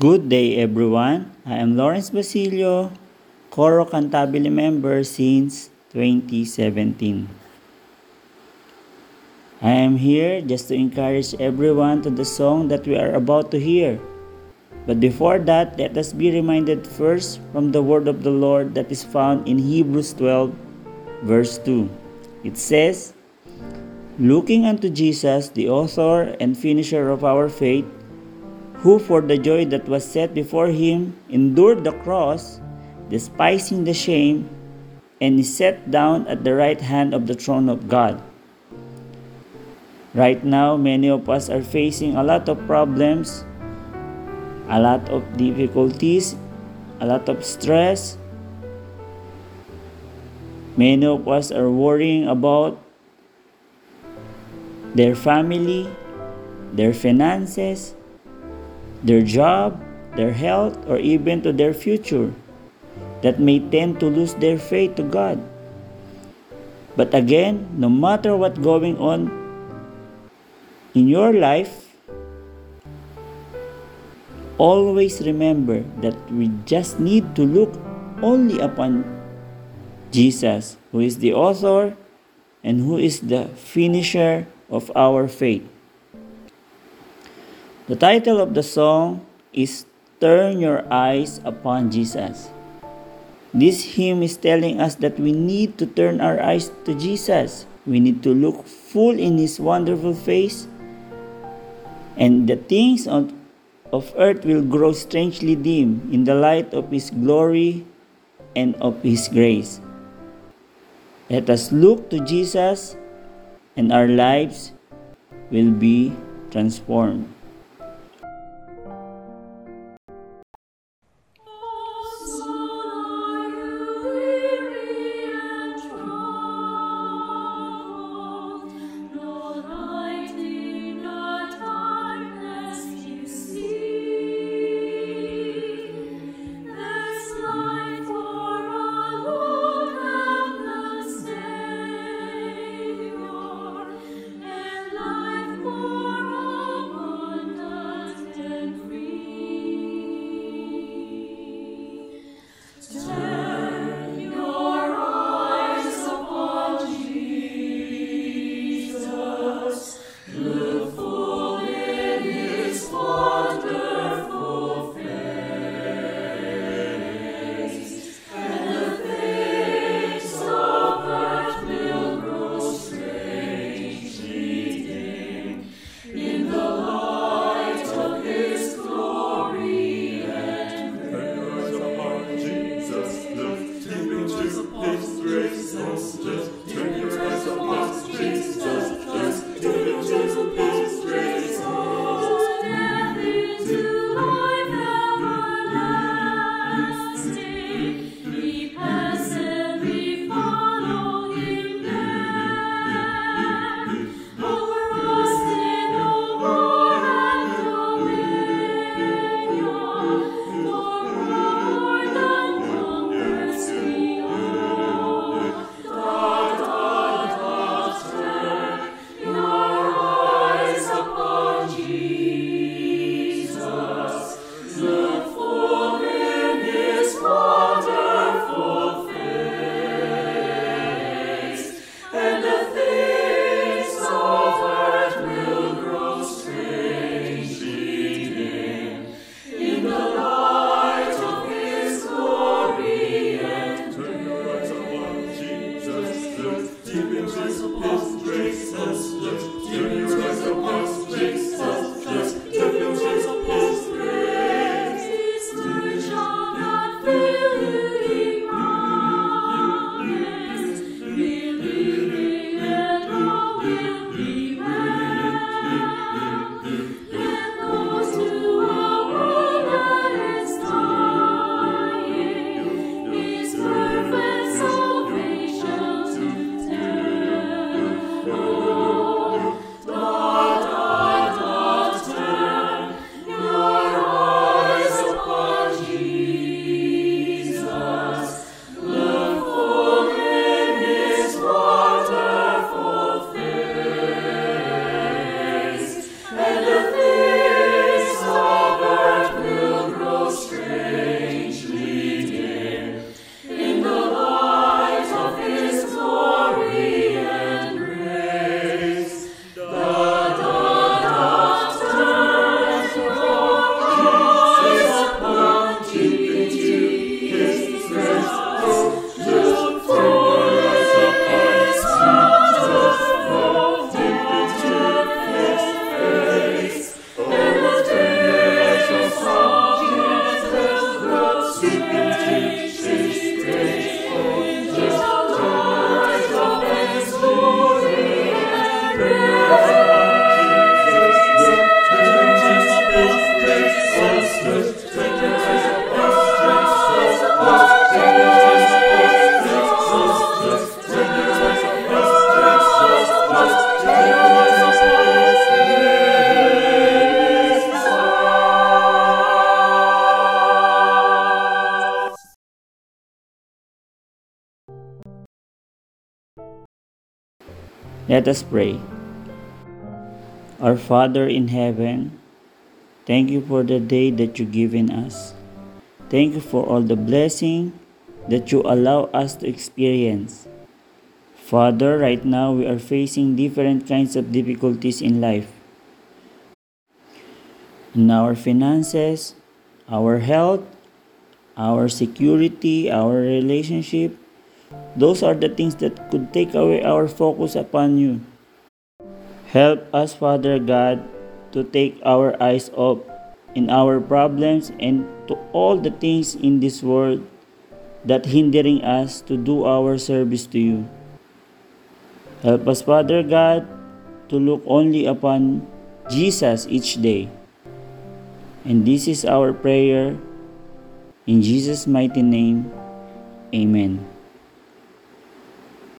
Good day, everyone. I am Lawrence Basilio, Coro Cantabile member since 2017. I am here just to encourage everyone to the song that we are about to hear. But before that, let us be reminded first from the word of the Lord that is found in Hebrews 12, verse 2. It says, Looking unto Jesus, the author and finisher of our faith, who for the joy that was set before him endured the cross, despising the shame, and is set down at the right hand of the throne of God. Right now, many of us are facing a lot of problems, a lot of difficulties, a lot of stress. Many of us are worrying about their family, their finances, their job, their health, or even to their future that may tend to lose their faith to God. But again, no matter what going on in your life, always remember that we just need to look only upon Jesus, who is the author and who is the finisher of our faith. The title of the song is Turn Your Eyes Upon Jesus. This hymn is telling us that we need to turn our eyes to Jesus. We need to look full in His wonderful face, and the things on, of earth will grow strangely dim in the light of His glory and of His grace. Let us look to Jesus, and our lives will be transformed. Master, take your Let us pray. Our Father in heaven, thank you for the day that you've given us. Thank you for all the blessing that you allow us to experience. Father, right now we are facing different kinds of difficulties in life. In our finances, our health, our security, our relationship, those are the things that could take away our focus upon you. Help us, Father God, to take our eyes off in our problems and to all the things in this world that hindering us to do our service to you. Help us, Father God, to look only upon Jesus each day. And this is our prayer. In Jesus' mighty name, Amen.